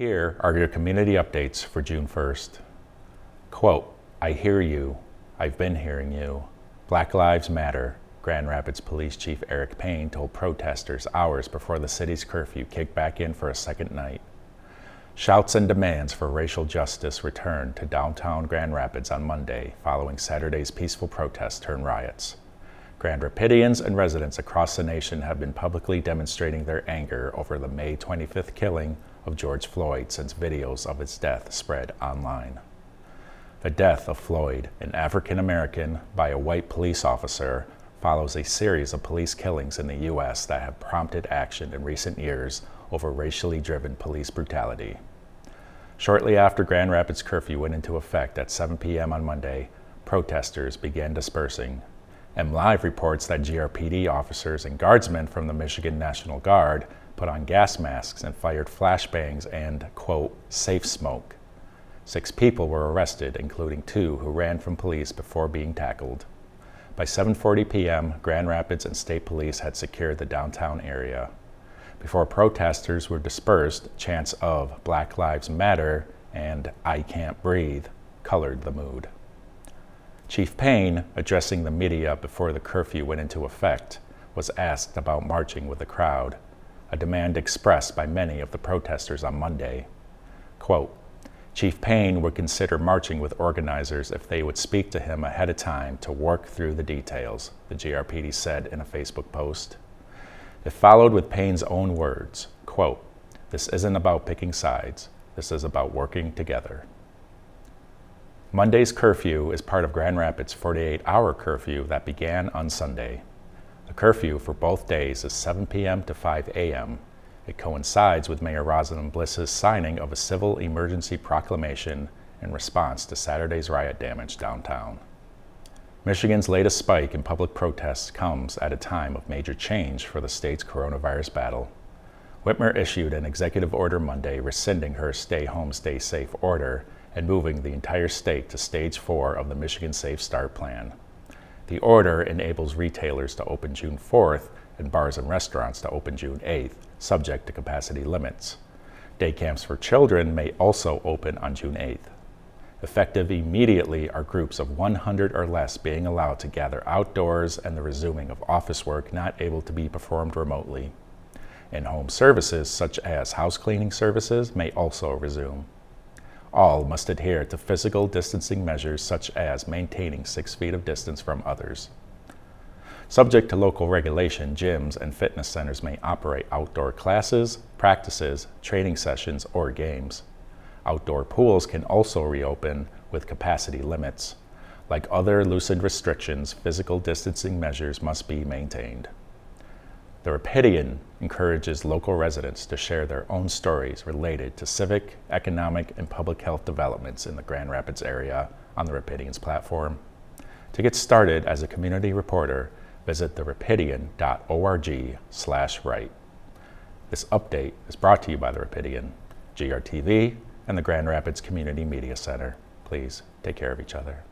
Here are your community updates for June 1st. Quote, I hear you. I've been hearing you. Black Lives Matter. Grand Rapids Police Chief Eric Payne told protesters hours before the city's curfew kicked back in for a second night. Shouts and demands for racial justice returned to downtown Grand Rapids on Monday following Saturday's peaceful protests turned riots. Grand Rapidians and residents across the nation have been publicly demonstrating their anger over the May 25th killing of George Floyd since videos of his death spread online. The death of Floyd, an African American, by a white police officer follows a series of police killings in the U.S. that have prompted action in recent years over racially driven police brutality. Shortly after Grand Rapids curfew went into effect at 7 p.m. on Monday, protesters began dispersing MLive reports that GRPD officers and guardsmen from the Michigan National Guard put on gas masks and fired flashbangs and, quote, safe smoke. Six people were arrested, including two who ran from police before being tackled. By 7:40 p.m., Grand Rapids and state police had secured the downtown area. Before protesters were dispersed, chants of Black Lives Matter and I Can't Breathe colored the mood. Chief Payne, addressing the media before the curfew went into effect, was asked about marching with the crowd, a demand expressed by many of the protesters on Monday. Quote, Chief Payne would consider marching with organizers if they would speak to him ahead of time to work through the details, the GRPD said in a Facebook post. It followed with Payne's own words, quote, This isn't about picking sides. This is about working together. Monday's curfew is part of Grand Rapids' 48 hour curfew that began on Sunday. The curfew for both days is 7 p.m. to 5 a.m. It coincides with Mayor Rosalind Bliss's signing of a civil emergency proclamation in response to Saturday's riot damage downtown. Michigan's latest spike in public protests comes at a time of major change for the state's coronavirus battle. Whitmer issued an executive order Monday rescinding her stay home, stay safe order and moving the entire state to stage four of the Michigan Safe Start Plan. The order enables retailers to open June 4th and bars and restaurants to open June 8th, subject to capacity limits. Day camps for children may also open on June 8th. Effective immediately are groups of 100 or less being allowed to gather outdoors and the resuming of office work not able to be performed remotely. In home services, such as house cleaning services, may also resume. All must adhere to physical distancing measures such as maintaining six feet of distance from others. Subject to local regulation, gyms and fitness centers may operate outdoor classes, practices, training sessions, or games. Outdoor pools can also reopen with capacity limits. Like other loosened restrictions, physical distancing measures must be maintained. The Rapidian encourages local residents to share their own stories related to civic, economic, and public health developments in the Grand Rapids area on the Rapidians platform. To get started as a community reporter, visit therapidian.org slash write. This update is brought to you by the Rapidian, GRTV, and the Grand Rapids Community Media Center. Please take care of each other.